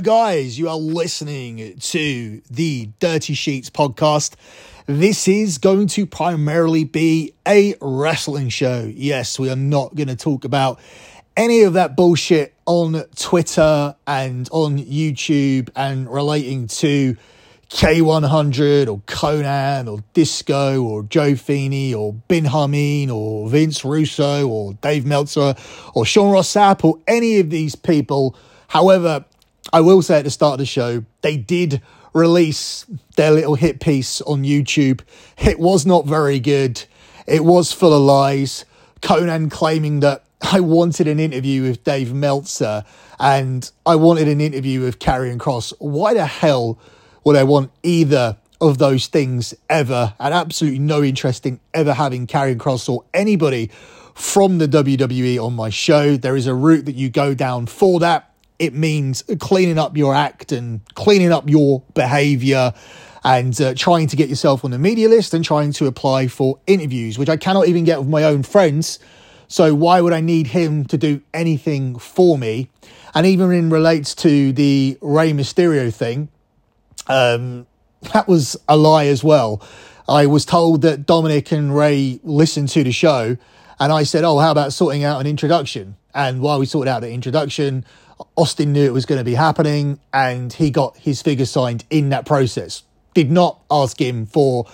Guys. You are listening to the Dirty Sheets podcast. This is going to primarily be a wrestling show. Yes, we are not going to talk about any of that bullshit on Twitter and on YouTube and relating to K100 or Konnan or Disco or Joe Feeney or Bin Hameen or Vince Russo or Dave Meltzer or Sean Ross Sapp or any of these people. However, I will say at the start of the show, they did release their little hit piece on YouTube. It was not very good. It was full of lies. Konnan claiming that I wanted an interview with Dave Meltzer and I wanted an interview with Karrion Kross. Why the hell would I want either of those things ever? And absolutely no interest in ever having Karrion Kross or anybody from the WWE on my show. There is a route that you go down for that it means cleaning up your act and cleaning up your behavior and uh, trying to get yourself on the media list and trying to apply for interviews, which I cannot even get with my own friends. So why would I need him to do anything for me? And even in relates to the Rey Mysterio thing, um, that was a lie as well. I was told that Dominik and Rey listened to the show, and I said, "Oh, how about sorting out an introduction?" And while we sorted out the introduction, Austin knew it was going to be happening and he got his figure signed in that process. Did not ask him for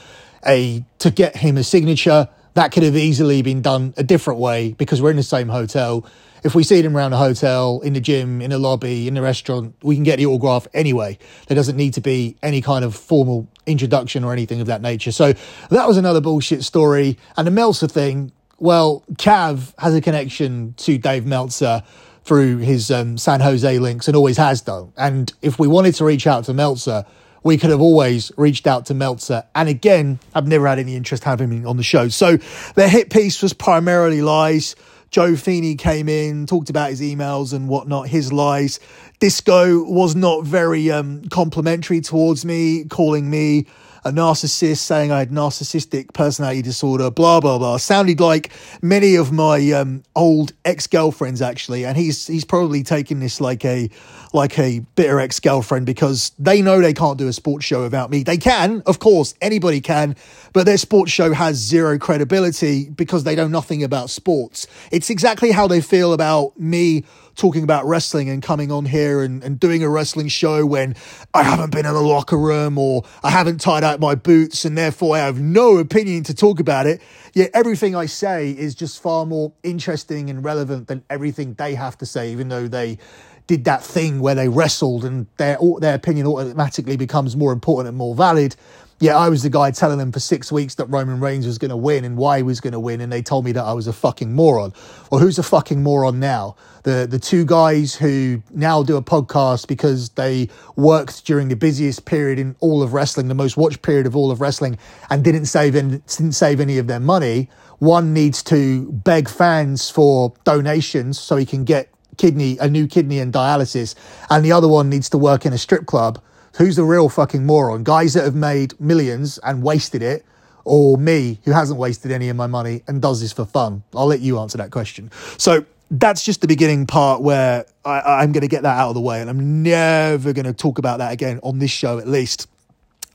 a to get him a signature. That could have easily been done a different way because we're in the same hotel. If we see him around the hotel, in the gym, in the lobby, in the restaurant, we can get the autograph anyway. There doesn't need to be any kind of formal introduction or anything of that nature. So that was another bullshit story. And the Meltzer thing, well, Cav has a connection to Dave Meltzer through his um, San Jose links and always has done. And if we wanted to reach out to Meltzer, we could have always reached out to Meltzer. And again, I've never had any interest having him on the show. So their hit piece was primarily lies. Joe Feeney came in, talked about his emails and whatnot, his lies. Disco was not very um, complimentary towards me, calling me a narcissist, saying I had narcissistic personality disorder, blah blah blah. Sounded like many of my um, old ex girlfriends actually, and he's he's probably taking this like a like a bitter ex girlfriend because they know they can't do a sports show without me. They can, of course, anybody can, but their sports show has zero credibility because they know nothing about sports. It's exactly how they feel about me talking about wrestling and coming on here and, and doing a wrestling show when I haven't been in the locker room or I haven't tied out my boots and therefore I have no opinion to talk about it. Yet everything I say is just far more interesting and relevant than everything they have to say, even though they did that thing where they wrestled and their their opinion automatically becomes more important and more valid yeah, I was the guy telling them for six weeks that Roman Reigns was going to win and why he was going to win, and they told me that I was a fucking moron. Well, who's a fucking moron now? The the two guys who now do a podcast because they worked during the busiest period in all of wrestling, the most watched period of all of wrestling, and didn't save any, didn't save any of their money. One needs to beg fans for donations so he can get kidney a new kidney and dialysis, and the other one needs to work in a strip club who's the real fucking moron? Guys that have made millions and wasted it, or me who hasn't wasted any of my money and does this for fun? I'll let you answer that question. So that's just the beginning part where I, am going to get that out of the way, and I'm never going to talk about that again on this show, at least.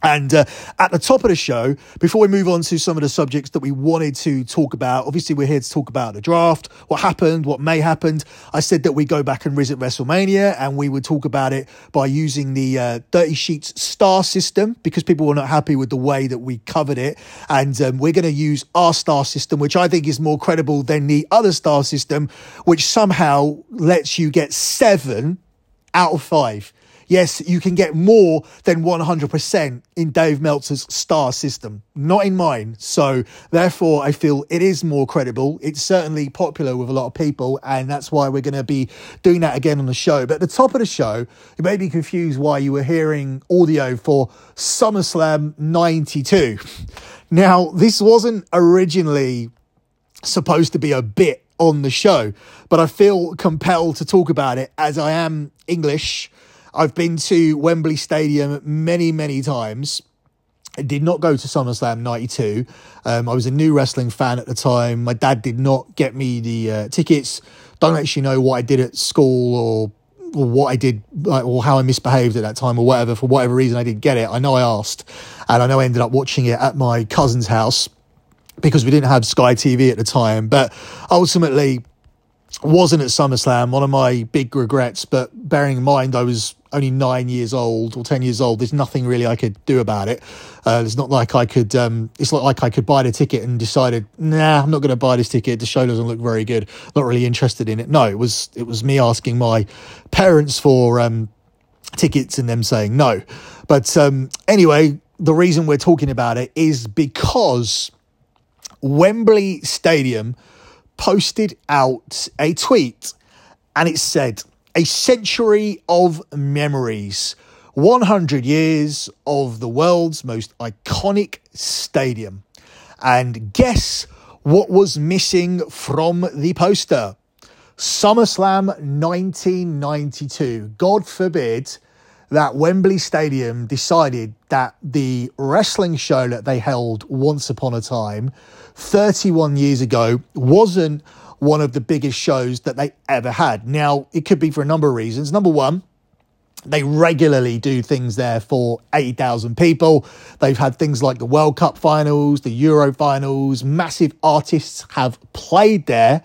And uh, at the top of the show, before we move on to some of the subjects that we wanted to talk about, obviously we're here to talk about the draft, what happened, what may happen. I said that we go back and visit WrestleMania and we would talk about it by using the uh, Dirty Sheets star system because people were not happy with the way that we covered it. And um, we're going to use our star system, which I think is more credible than the other star system, which somehow lets you get seven out of five. Yes, you can get more than 100% in Dave Meltzer's star system, not in mine. So, therefore, I feel it is more credible. It's certainly popular with a lot of people, and that's why we're going to be doing that again on the show. But at the top of the show, you may be confused why you were hearing audio for SummerSlam 92. Now, this wasn't originally supposed to be a bit on the show, but I feel compelled to talk about it as I am English I've been to Wembley Stadium many, many times. I did not go to SummerSlam 92. Um, I was a new wrestling fan at the time. My dad did not get me the uh, tickets. Don't actually know what I did at school or or what I did or how I misbehaved at that time or whatever for whatever reason I didn't get it. I know I asked, and I know I ended up watching it at my cousin's house because we didn't have Sky TV at the time. But ultimately, wasn't at SummerSlam. One of my big regrets. But bearing in mind I was only nine years old or ten years old, there's nothing really I could do about it. Uh, it's not like I could. Um, it's not like I could buy the ticket and decided, nah, I'm not going to buy this ticket. The show doesn't look very good. Not really interested in it. No, it was it was me asking my parents for um, tickets and them saying no. But um, anyway, the reason we're talking about it is because Wembley Stadium posted out a tweet and it said, A century of memories, 100 years of the world's most iconic stadium. And guess what was missing from the poster? SummerSlam 1992. God forbid that Wembley Stadium decided that the wrestling show that they held once upon a time, 31 years ago, wasn't one of the biggest shows that they ever had. Now, it could be for a number of reasons. Number one, they regularly do things there for 80,000 people. They've had things like the World Cup finals, the Euro finals, massive artists have played there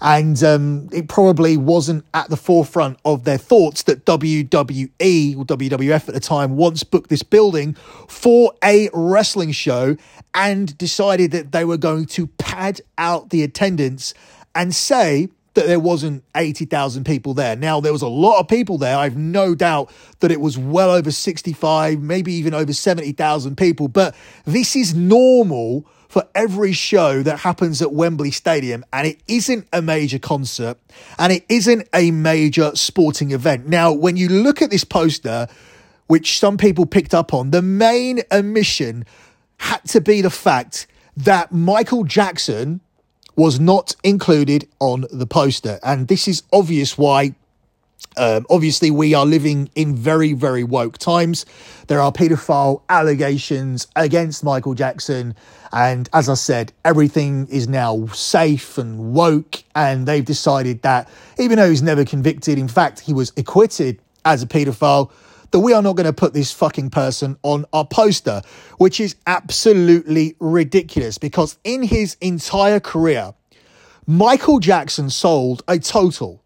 and um, it probably wasn't at the forefront of their thoughts that WWE or WWF at the time once booked this building for a wrestling show and decided that they were going to pad out the attendance and say that there wasn't 80,000 people there. Now, there was a lot of people there. I've no doubt that it was well over 65, maybe even over 70,000 people, but this is normal for every show that happens at Wembley Stadium, and it isn't a major concert and it isn't a major sporting event. Now, when you look at this poster, which some people picked up on, the main omission had to be the fact that Michael Jackson was not included on the poster. And this is obvious why um, obviously, we are living in very, very woke times. There are paedophile allegations against Michael Jackson. And as I said, everything is now safe and woke. And they've decided that even though he's never convicted, in fact, he was acquitted as a paedophile, that we are not going to put this fucking person on our poster, which is absolutely ridiculous because in his entire career, Michael Jackson sold a total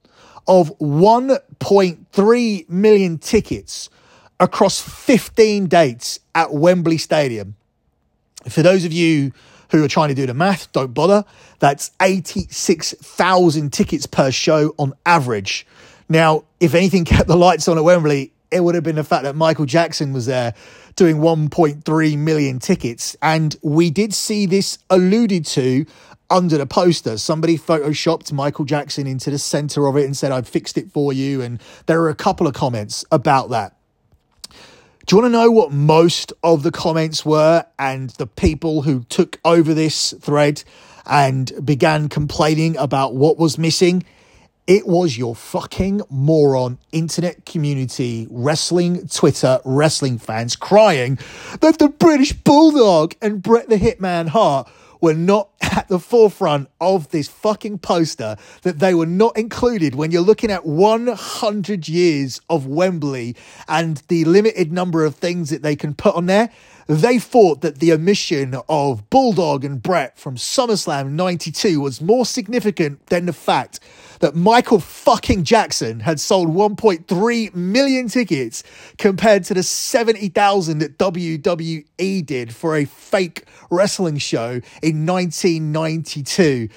of 1.3 million tickets across 15 dates at Wembley Stadium. For those of you who are trying to do the math, don't bother. That's 86,000 tickets per show on average. Now, if anything kept the lights on at Wembley, it would have been the fact that Michael Jackson was there doing 1.3 million tickets. And we did see this alluded to under the poster. Somebody photoshopped Michael Jackson into the center of it and said, I've fixed it for you. And there are a couple of comments about that. Do you want to know what most of the comments were and the people who took over this thread and began complaining about what was missing? It was your fucking moron internet community, wrestling Twitter, wrestling fans crying that the British Bulldog and Bret the Hitman Hart were not at the forefront of this fucking poster, that they were not included when you're looking at 100 years of Wembley and the limited number of things that they can put on there. They thought that the omission of Bulldog and Bret from SummerSlam 92 was more significant than the fact that Michael fucking Jackson had sold 1.3 million tickets compared to the 70,000 that WWE did for a fake wrestling show in 1992.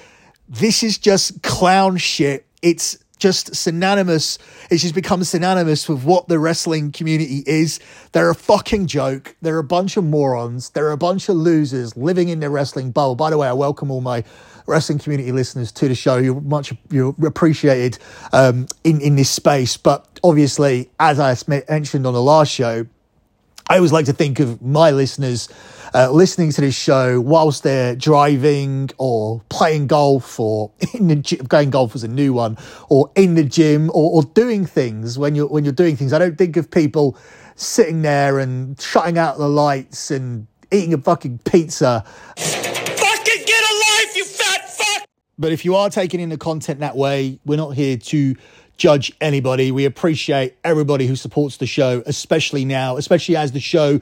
This is just clown shit. It's just synonymous. It's just become synonymous with what the wrestling community is. They're a fucking joke. They're a bunch of morons. They're a bunch of losers living in the wrestling bubble. By the way, I welcome all my wrestling community listeners to the show. You're much you're appreciated um, in in this space. But obviously, as I mentioned on the last show, I always like to think of my listeners uh, listening to this show whilst they're driving or playing golf or in the gym, going golf was a new one or in the gym or, or doing things when you're when you're doing things. I don't think of people sitting there and shutting out the lights and eating a fucking pizza. But if you are taking in the content that way, we're not here to judge anybody. We appreciate everybody who supports the show, especially now, especially as the show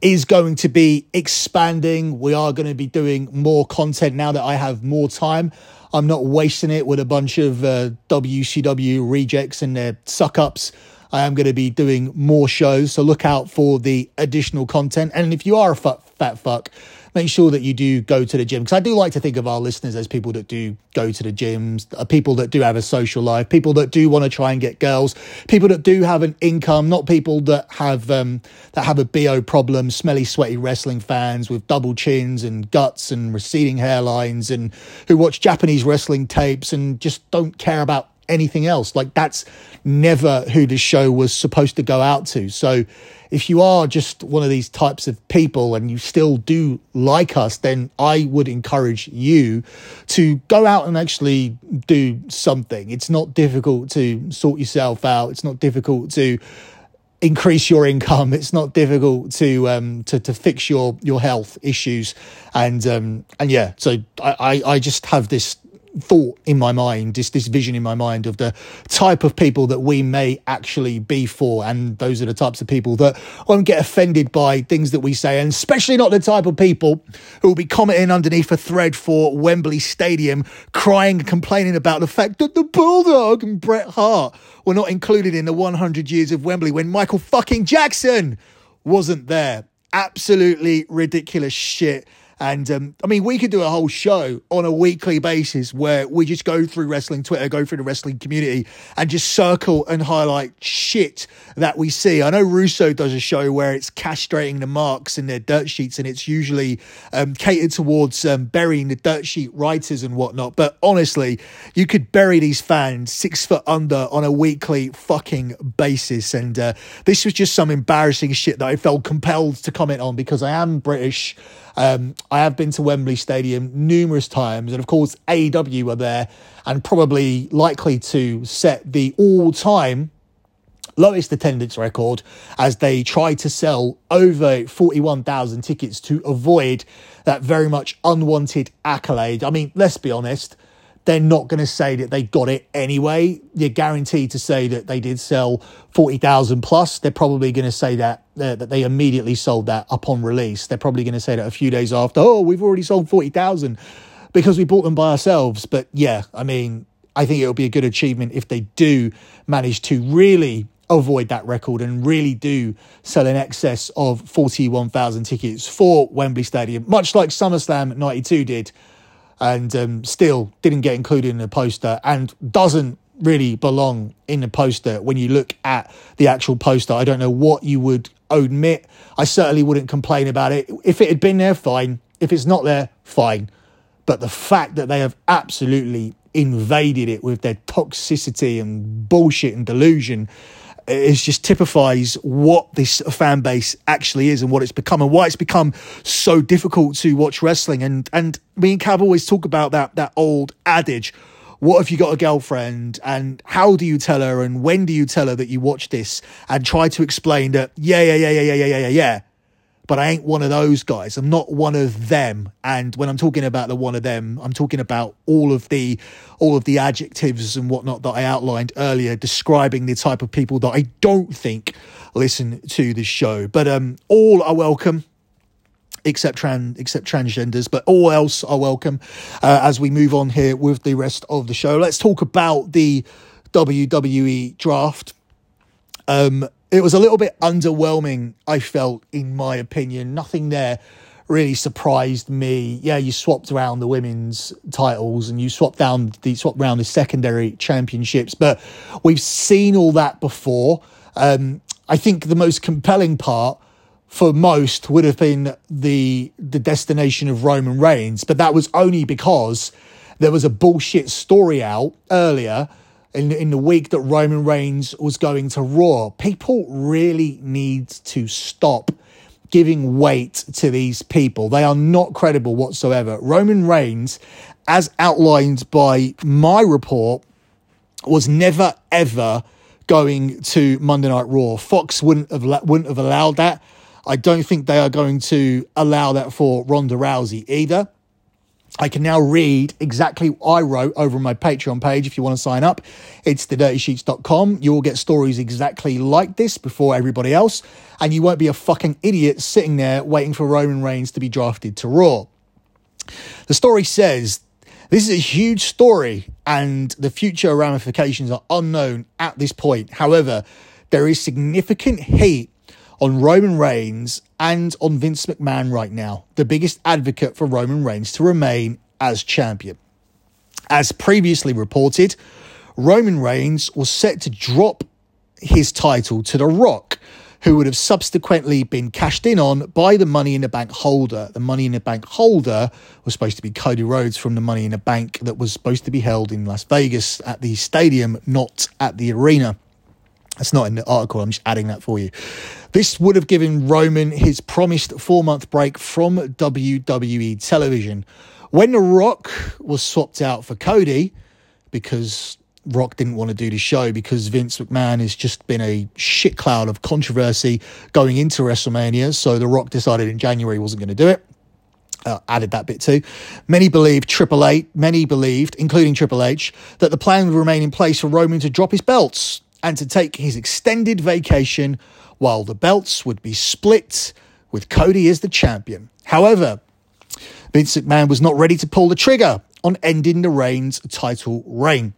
is going to be expanding. We are going to be doing more content now that I have more time. I'm not wasting it with a bunch of uh, WCW rejects and their suck ups. I am going to be doing more shows, so look out for the additional content. And if you are a fat, fat fuck, make sure that you do go to the gym because I do like to think of our listeners as people that do go to the gyms, uh, people that do have a social life, people that do want to try and get girls, people that do have an income, not people that have um, that have a bo problem, smelly, sweaty wrestling fans with double chins and guts and receding hairlines, and who watch Japanese wrestling tapes and just don't care about anything else. Like that's never who the show was supposed to go out to. So if you are just one of these types of people and you still do like us, then I would encourage you to go out and actually do something. It's not difficult to sort yourself out. It's not difficult to increase your income. It's not difficult to um to, to fix your your health issues. And um and yeah, so I, I, I just have this thought in my mind, this this vision in my mind of the type of people that we may actually be for, and those are the types of people that won't get offended by things that we say, and especially not the type of people who will be commenting underneath a thread for Wembley Stadium, crying and complaining about the fact that the Bulldog and Bret Hart were not included in the 100 years of Wembley when Michael fucking Jackson wasn't there. Absolutely ridiculous shit. And um, I mean, we could do a whole show on a weekly basis where we just go through wrestling Twitter, go through the wrestling community, and just circle and highlight shit that we see. I know Russo does a show where it's castrating the marks in their dirt sheets, and it's usually um, catered towards um, burying the dirt sheet writers and whatnot. But honestly, you could bury these fans six foot under on a weekly fucking basis. And uh, this was just some embarrassing shit that I felt compelled to comment on because I am British. Um, I have been to Wembley Stadium numerous times, and of course, AEW were there and probably likely to set the all time lowest attendance record as they try to sell over 41,000 tickets to avoid that very much unwanted accolade. I mean, let's be honest, they're not going to say that they got it anyway. You're guaranteed to say that they did sell 40,000 plus. They're probably going to say that, uh, that they immediately sold that upon release. They're probably going to say that a few days after, oh, we've already sold 40,000 because we bought them by ourselves. But yeah, I mean, I think it'll be a good achievement if they do manage to really avoid that record and really do sell in excess of 41,000 tickets for Wembley Stadium, much like SummerSlam 92 did and um, still didn't get included in the poster and doesn't really belong in the poster when you look at the actual poster. I don't know what you would omit. I certainly wouldn't complain about it. If it had been there, fine. If it's not there, fine. But the fact that they have absolutely invaded it with their toxicity and bullshit and delusion it just typifies what this fan base actually is and what it's become and why it's become so difficult to watch wrestling. And and me and Cav always talk about that that old adage. What if you got a girlfriend and how do you tell her and when do you tell her that you watch this and try to explain that yeah yeah yeah yeah yeah yeah yeah yeah but I ain't one of those guys. I'm not one of them. And when I'm talking about the one of them, I'm talking about all of the all of the adjectives and whatnot that I outlined earlier, describing the type of people that I don't think listen to the show. But um, all are welcome. Except trans, except transgenders, but all else are welcome. Uh, as we move on here with the rest of the show, let's talk about the WWE draft. Um, it was a little bit underwhelming, I felt, in my opinion. Nothing there really surprised me. Yeah, you swapped around the women's titles and you swapped down the swapped around the secondary championships, but we've seen all that before. Um, I think the most compelling part for most would have been the the destination of Roman Reigns, but that was only because there was a bullshit story out earlier in, in the week that Roman Reigns was going to Raw. People really need to stop giving weight to these people. They are not credible whatsoever. Roman Reigns, as outlined by my report, was never ever going to Monday Night Raw. Fox wouldn't have wouldn't have allowed that. I don't think they are going to allow that for Ronda Rousey either. I can now read exactly what I wrote over on my Patreon page if you want to sign up. It's thedirtysheets.com. You will get stories exactly like this before everybody else, and you won't be a fucking idiot sitting there waiting for Roman Reigns to be drafted to Raw. The story says this is a huge story, and the future ramifications are unknown at this point. However, there is significant heat on Roman Reigns and on Vince McMahon right now, the biggest advocate for Roman Reigns to remain as champion. As previously reported, Roman Reigns was set to drop his title to The Rock, who would have subsequently been cashed in on by the Money in the Bank holder. The Money in the Bank holder was supposed to be Cody Rhodes from the Money in the Bank that was supposed to be held in Las Vegas at the stadium, not at the arena. That's not in the article, I'm just adding that for you. This would have given Roman his promised four month break from WWE television. When The Rock was swapped out for Cody, because Rock didn't want to do the show because Vince McMahon has just been a shit cloud of controversy going into WrestleMania. So The Rock decided in January he wasn't going to do it. Uh, added that bit too. Many believed Triple H, many believed, including Triple H, that the plan would remain in place for Roman to drop his belts and to take his extended vacation while the belts would be split with Cody as the champion. However, Vince McMahon was not ready to pull the trigger on ending the Reigns title reign.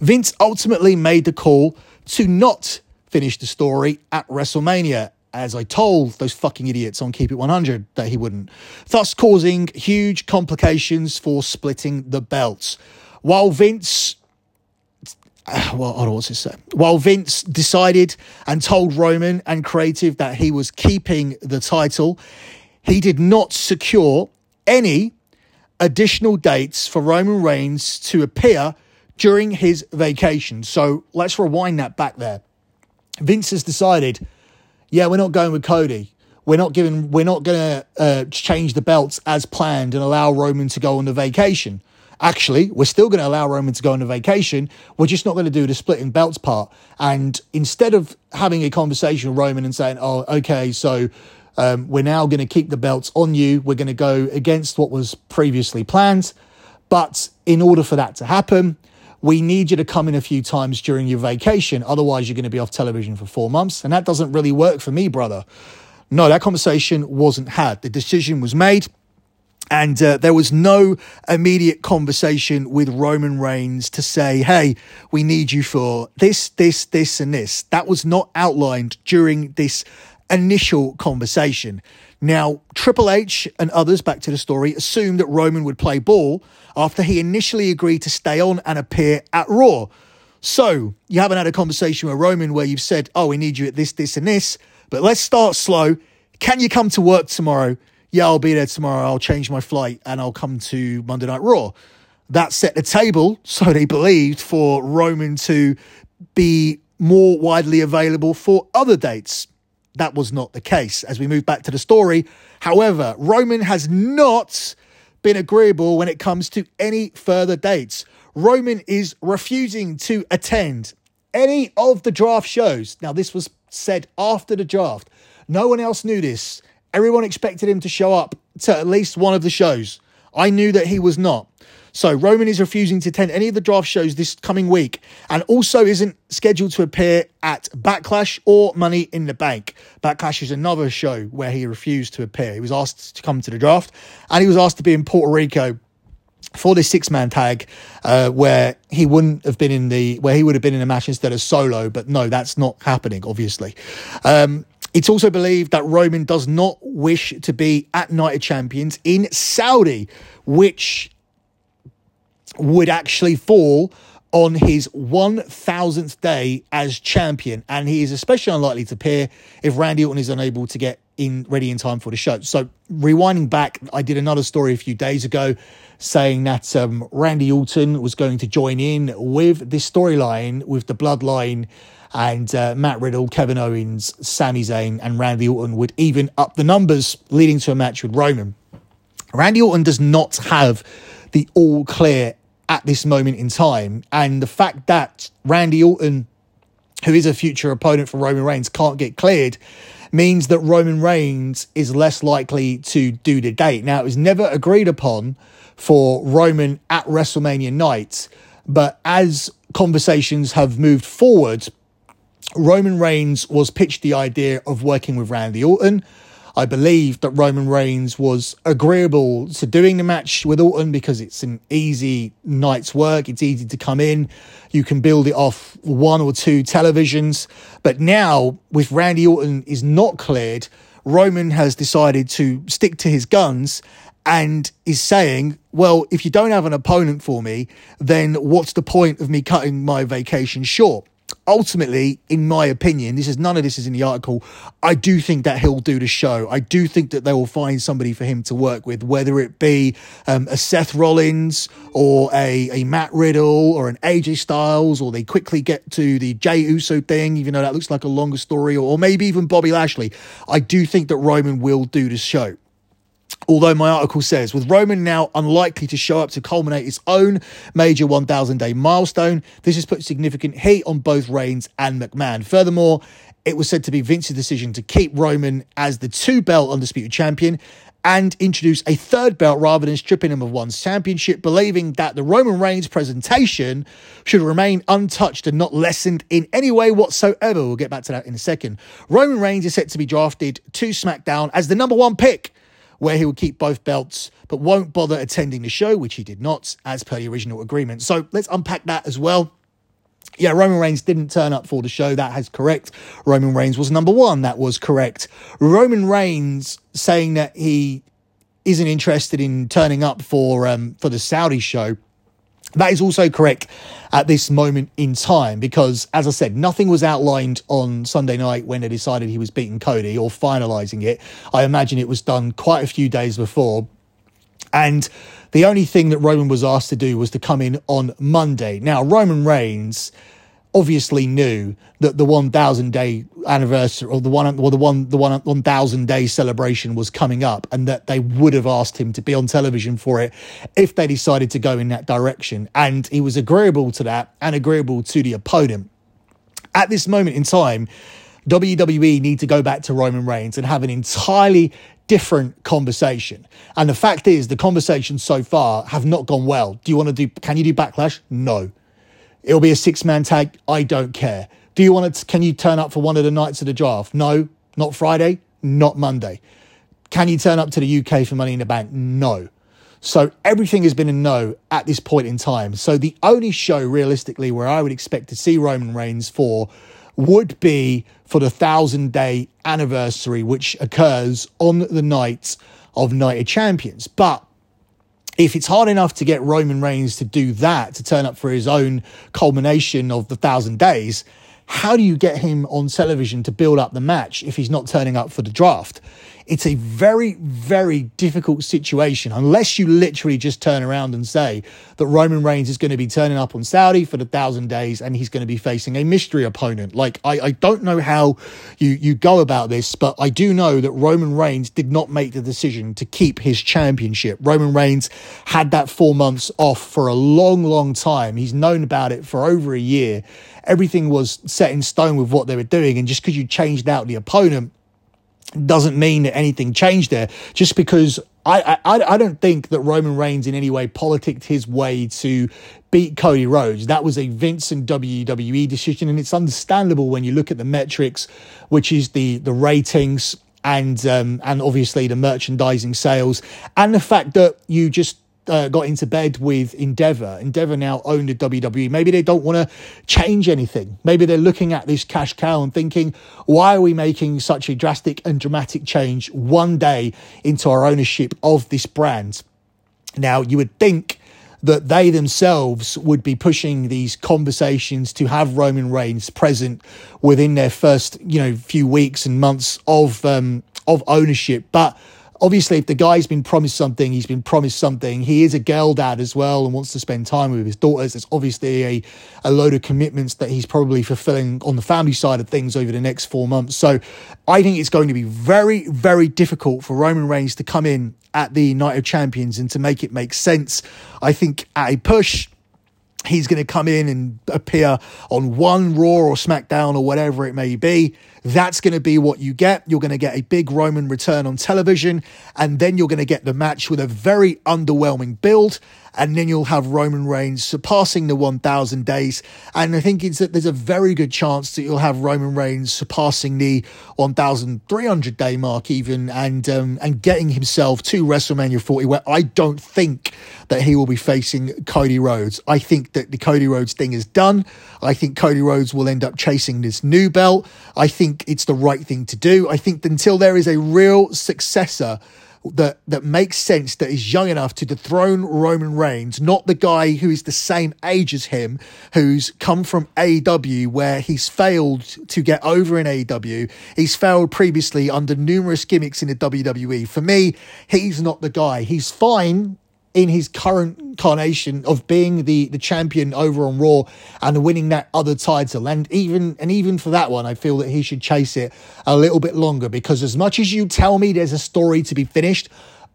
Vince ultimately made the call to not finish the story at WrestleMania, as I told those fucking idiots on Keep It 100 that he wouldn't, thus causing huge complications for splitting the belts. While Vince well, I don't know what to say. While Vince decided and told Roman and Creative that he was keeping the title, he did not secure any additional dates for Roman Reigns to appear during his vacation. So let's rewind that back there. Vince has decided, yeah, we're not going with Cody. We're not giving. We're not going to uh, change the belts as planned and allow Roman to go on the vacation. Actually, we're still going to allow Roman to go on a vacation. We're just not going to do the splitting belts part. And instead of having a conversation with Roman and saying, "Oh, okay, so um, we're now going to keep the belts on you. We're going to go against what was previously planned," but in order for that to happen, we need you to come in a few times during your vacation. Otherwise, you're going to be off television for four months. And that doesn't really work for me, brother. No, that conversation wasn't had. The decision was made. And uh, there was no immediate conversation with Roman Reigns to say, hey, we need you for this, this, this, and this. That was not outlined during this initial conversation. Now, Triple H and others, back to the story, assumed that Roman would play ball after he initially agreed to stay on and appear at Raw. So, you haven't had a conversation with Roman where you've said, oh, we need you at this, this, and this, but let's start slow. Can you come to work tomorrow? Yeah, I'll be there tomorrow. I'll change my flight and I'll come to Monday Night Raw. That set the table, so they believed, for Roman to be more widely available for other dates. That was not the case as we move back to the story. However, Roman has not been agreeable when it comes to any further dates. Roman is refusing to attend any of the draft shows. Now, this was said after the draft. No one else knew this. Everyone expected him to show up to at least one of the shows. I knew that he was not. So Roman is refusing to attend any of the draft shows this coming week and also isn't scheduled to appear at Backlash or Money in the Bank. Backlash is another show where he refused to appear. He was asked to come to the draft and he was asked to be in Puerto Rico for this six man tag uh, where he wouldn't have been in the where he would have been in a match instead of solo but no that's not happening obviously um, it's also believed that Roman does not wish to be at Night of Champions in Saudi, which would actually fall on his 1000th day as champion. And he is especially unlikely to appear if Randy Orton is unable to get in ready in time for the show. So, rewinding back, I did another story a few days ago saying that um, Randy Orton was going to join in with this storyline with the bloodline and uh, Matt Riddle, Kevin Owens, Sami Zayn, and Randy Orton would even up the numbers, leading to a match with Roman. Randy Orton does not have the all clear at this moment in time. And the fact that Randy Orton, who is a future opponent for Roman Reigns, can't get cleared means that Roman Reigns is less likely to do the date. Now, it was never agreed upon for Roman at WrestleMania night, but as conversations have moved forward, Roman Reigns was pitched the idea of working with Randy Orton. I believe that Roman Reigns was agreeable to doing the match with Orton because it's an easy night's work. It's easy to come in. You can build it off one or two televisions. But now, with Randy Orton is not cleared, Roman has decided to stick to his guns and is saying, well, if you don't have an opponent for me, then what's the point of me cutting my vacation short? Ultimately, in my opinion, this is none of this is in the article. I do think that he'll do the show. I do think that they will find somebody for him to work with, whether it be um, a Seth Rollins or a, a Matt Riddle or an AJ Styles, or they quickly get to the Jey Uso thing, even though that looks like a longer story, or, or maybe even Bobby Lashley. I do think that Roman will do the show. Although my article says, with Roman now unlikely to show up to culminate his own major 1,000 day milestone, this has put significant heat on both Reigns and McMahon. Furthermore, it was said to be Vince's decision to keep Roman as the two belt undisputed champion and introduce a third belt rather than stripping him of one championship, believing that the Roman Reigns presentation should remain untouched and not lessened in any way whatsoever. We'll get back to that in a second. Roman Reigns is set to be drafted to SmackDown as the number one pick where he would keep both belts but won't bother attending the show, which he did not, as per the original agreement. So let's unpack that as well. Yeah, Roman Reigns didn't turn up for the show. That is correct. Roman Reigns was number one. That was correct. Roman Reigns saying that he isn't interested in turning up for um, for the Saudi show that is also correct at this moment in time because, as I said, nothing was outlined on Sunday night when they decided he was beating Cody or finalizing it. I imagine it was done quite a few days before. And the only thing that Roman was asked to do was to come in on Monday. Now, Roman Reigns obviously knew that the 1000 day anniversary or the one or the one the one 1000 day celebration was coming up and that they would have asked him to be on television for it if they decided to go in that direction and he was agreeable to that and agreeable to the opponent at this moment in time WWE need to go back to Roman Reigns and have an entirely different conversation. And the fact is, the conversations so far have not gone well. Do you want to do, can you do backlash? No. It'll be a six man tag. I don't care. Do you want to? Can you turn up for one of the nights of the draft? No, not Friday, not Monday. Can you turn up to the UK for Money in the Bank? No. So everything has been a no at this point in time. So the only show realistically where I would expect to see Roman Reigns for would be for the thousand day anniversary, which occurs on the night of Night of Champions. But if it's hard enough to get Roman Reigns to do that, to turn up for his own culmination of the thousand days, how do you get him on television to build up the match if he's not turning up for the draft? It's a very, very difficult situation unless you literally just turn around and say that Roman Reigns is going to be turning up on Saudi for the thousand days and he's going to be facing a mystery opponent. Like, I, I don't know how you, you go about this, but I do know that Roman Reigns did not make the decision to keep his championship. Roman Reigns had that four months off for a long, long time. He's known about it for over a year. Everything was set in stone with what they were doing. And just because you changed out the opponent, doesn't mean that anything changed there. Just because I, I, I don't think that Roman Reigns in any way politicked his way to beat Cody Rhodes. That was a Vince and WWE decision, and it's understandable when you look at the metrics, which is the the ratings and um, and obviously the merchandising sales, and the fact that you just uh, got into bed with Endeavor. Endeavor now own the WWE. Maybe they don't want to change anything. Maybe they're looking at this cash cow and thinking, why are we making such a drastic and dramatic change one day into our ownership of this brand? Now, you would think that they themselves would be pushing these conversations to have Roman Reigns present within their first, you know, few weeks and months of um, of ownership, but obviously, if the guy's been promised something, he's been promised something. He is a girl dad as well and wants to spend time with his daughters. There's obviously a, a load of commitments that he's probably fulfilling on the family side of things over the next four months. So I think it's going to be very, very difficult for Roman Reigns to come in at the Night of Champions and to make it make sense. I think at a push, he's going to come in and appear on one Raw or SmackDown or whatever it may be. That's going to be what you get. You're going to get a big Roman return on television, and then you're going to get the match with a very underwhelming build and then you'll have Roman Reigns surpassing the 1,000 days. And I think it's that there's a very good chance that you'll have Roman Reigns surpassing the 1,300 day mark, even, and um, and getting himself to WrestleMania 40, where I don't think that he will be facing Cody Rhodes. I think that the Cody Rhodes thing is done. I think Cody Rhodes will end up chasing this new belt. I think it's the right thing to do. I think until there is a real successor that that makes sense that is young enough to dethrone Roman Reigns, not the guy who is the same age as him, who's come from AEW where he's failed to get over in AEW. He's failed previously under numerous gimmicks in the WWE. For me, he's not the guy. He's fine in his current incarnation of being the the champion over on Raw and winning that other title. And even and even for that one, I feel that he should chase it a little bit longer because as much as you tell me there's a story to be finished,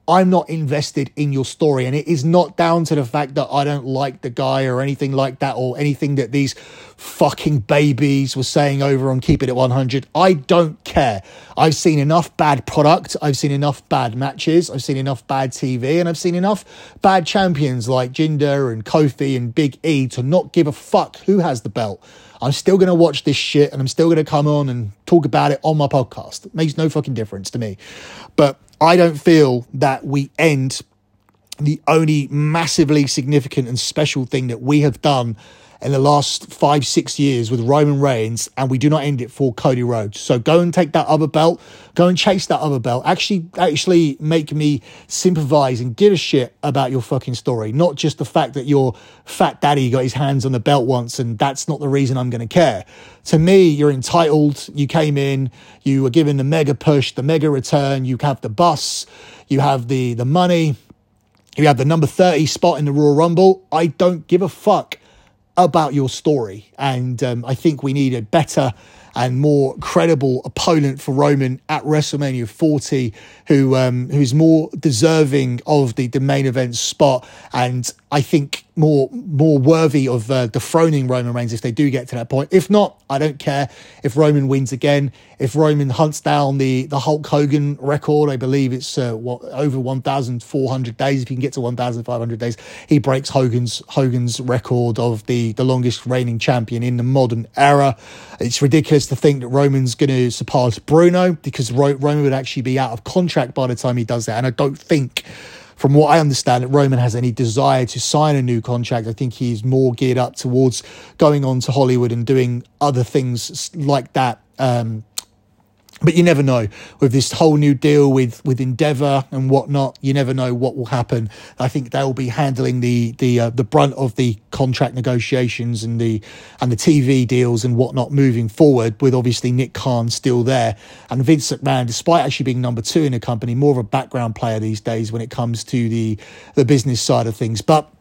I'm not invested in your story. And it is not down to the fact that I don't like the guy or anything like that or anything that these fucking babies were saying over on Keep It at 100. I don't care. I've seen enough bad product. I've seen enough bad matches. I've seen enough bad TV and I've seen enough bad champions like Jinder and Kofi and Big E to not give a fuck who has the belt. I'm still going to watch this shit and I'm still going to come on and talk about it on my podcast. It makes no fucking difference to me. But I don't feel that we end the only massively significant and special thing that we have done in the last five, six years with Roman Reigns, and we do not end it for Cody Rhodes. So go and take that other belt, go and chase that other belt. Actually, actually make me sympathize and give a shit about your fucking story, not just the fact that your fat daddy got his hands on the belt once, and that's not the reason I'm going to care. To me, you're entitled. You came in, you were given the mega push, the mega return. You have the bus, you have the the money. You have the number 30 spot in the Royal Rumble. I don't give a fuck about your story. And um, I think we need a better and more credible opponent for Roman at WrestleMania 40, who um, who's more deserving of the, the main event spot, and I think more more worthy of uh, dethroning Roman Reigns if they do get to that point. If not, I don't care if Roman wins again. If Roman hunts down the the Hulk Hogan record, I believe it's uh, what, over 1,400 days. If he can get to 1,500 days, he breaks Hogan's Hogan's record of the the longest reigning champion in the modern era. It's ridiculous to think that Roman's going to surpass Bruno because Ro- Roman would actually be out of contract by the time he does that, and I don't think from what I understand, that Roman has any desire to sign a new contract. I think he's more geared up towards going on to Hollywood and doing other things like that. Um, but you never know with this whole new deal with with Endeavor and whatnot. You never know what will happen. I think they'll be handling the the uh, the brunt of the contract negotiations and the and the TV deals and whatnot moving forward. With obviously Nick Khan still there and Vince McMahon, despite actually being number two in the company, more of a background player these days when it comes to the the business side of things. But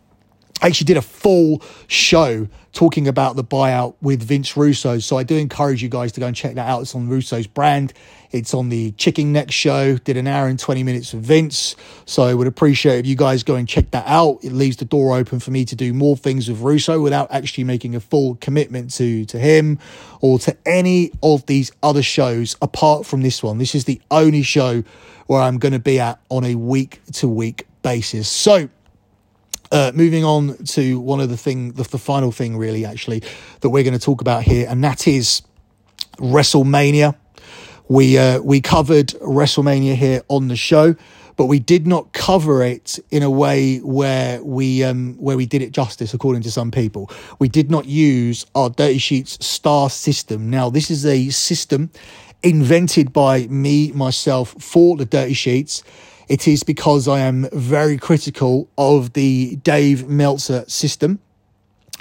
actually did a full show talking about the buyout with Vince Russo. So I do encourage you guys to go and check that out. It's on Russo's brand. It's on the Chicken Neck show. Did an hour and 20 minutes with Vince. So I would appreciate if you guys go and check that out. It leaves the door open for me to do more things with Russo without actually making a full commitment to, to him or to any of these other shows apart from this one. This is the only show where I'm going to be at on a week to week basis. So uh, moving on to one of the thing, the, the final thing, really, actually, that we're going to talk about here, and that is WrestleMania. We uh, we covered WrestleMania here on the show, but we did not cover it in a way where we um, where we did it justice, according to some people. We did not use our Dirty Sheets star system. Now, this is a system invented by me myself for the Dirty Sheets it is because I am very critical of the Dave Meltzer system.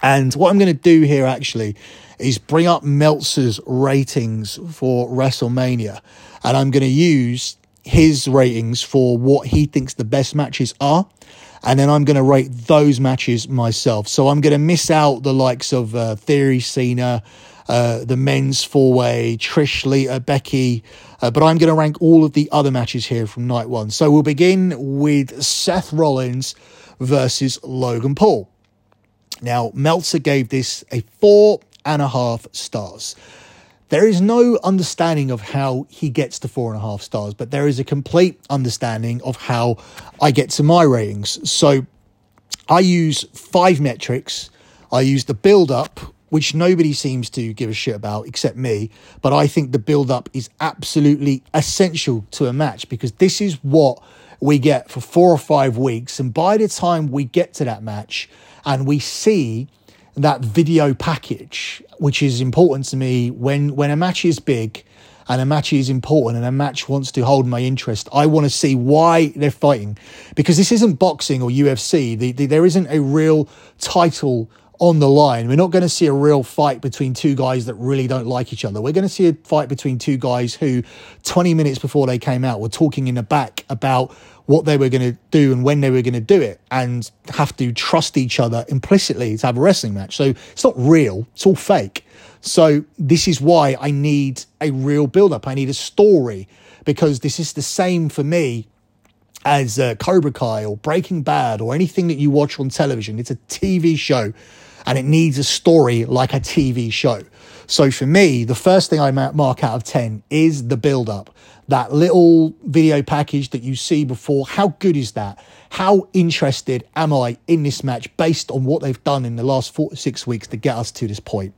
And what I'm going to do here actually is bring up Meltzer's ratings for WrestleMania. And I'm going to use his ratings for what he thinks the best matches are. And then I'm going to rate those matches myself. So I'm going to miss out the likes of uh, Theory, Cena, uh, the men's four way, Trish, Lita, Becky. Uh, but I'm going to rank all of the other matches here from night one. So we'll begin with Seth Rollins versus Logan Paul. Now, Meltzer gave this a four and a half stars. There is no understanding of how he gets to four and a half stars, but there is a complete understanding of how I get to my ratings. So I use five metrics. I use the build up, which nobody seems to give a shit about except me. But I think the build up is absolutely essential to a match because this is what we get for four or five weeks. And by the time we get to that match and we see that video package, which is important to me when, when a match is big and a match is important and a match wants to hold my interest, I want to see why they're fighting because this isn't boxing or UFC. The, the, there isn't a real title on the line. We're not going to see a real fight between two guys that really don't like each other. We're going to see a fight between two guys who, 20 minutes before they came out, were talking in the back about what they were going to do and when they were going to do it and have to trust each other implicitly to have a wrestling match. So it's not real, it's all fake. So this is why I need a real build up. I need a story because this is the same for me as uh, Cobra Kai or Breaking Bad or anything that you watch on television. It's a TV show and it needs a story like a TV show. So for me, the first thing I mark out of 10 is the build up. That little video package that you see before, how good is that? How interested am I in this match based on what they've done in the last four to six weeks to get us to this point?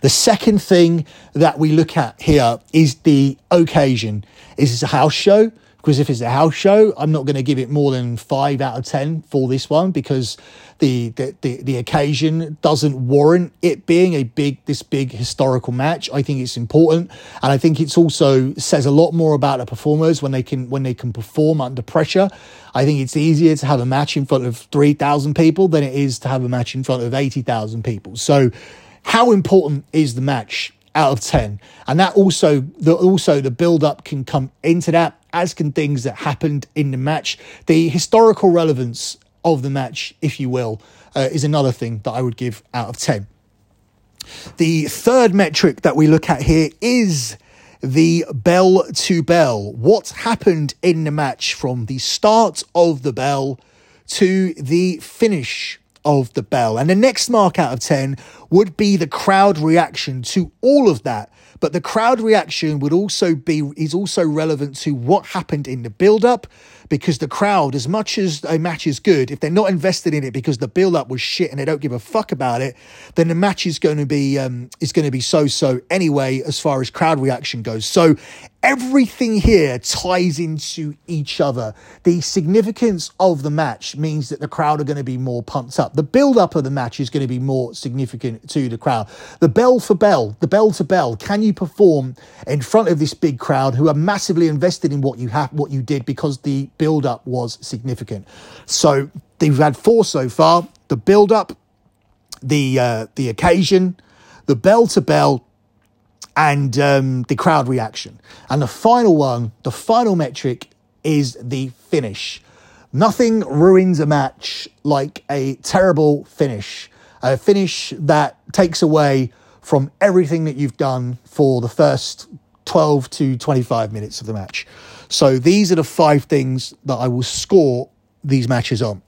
The second thing that we look at here is the occasion. Is this a house show? Because if it's a house show, I'm not going to give it more than five out of 10 for this one because the, the, the, the occasion doesn't warrant it being a big, this big historical match. I think it's important. And I think it's also says a lot more about the performers when they can, when they can perform under pressure. I think it's easier to have a match in front of 3,000 people than it is to have a match in front of 80,000 people. So how important is the match? out of 10 and that also the also the build up can come into that as can things that happened in the match. The historical relevance of the match if you will uh, is another thing that i would give out of 10 the third metric that we look at here is the bell to bell. What happened in the match from the start of the bell to the finish of the bell. And the next mark out of 10 would be the crowd reaction to all of that. But the crowd reaction would also be is also relevant to what happened in the build up because the crowd, as much as a match is good, if they're not invested in it because the build up was shit and they don't give a fuck about it, then the match is going to be um, is going to be so so anyway as far as crowd reaction goes. So everything here ties into each other. The significance of the match means that the crowd are going to be more pumped up. The build up of the match is going to be more significant to the crowd. The bell for bell, the bell to bell. Can you perform in front of this big crowd who are massively invested in what you have, what you did because the build up was significant. So they've had four so far: the build up, the uh, the occasion, the bell to bell, and um, the crowd reaction. And the final one, the final metric, is the finish. Nothing ruins a match like a terrible finish, a finish that takes away from everything that you've done for the first 12 to 25 minutes of the match. So these are the five things that I will score these matches on.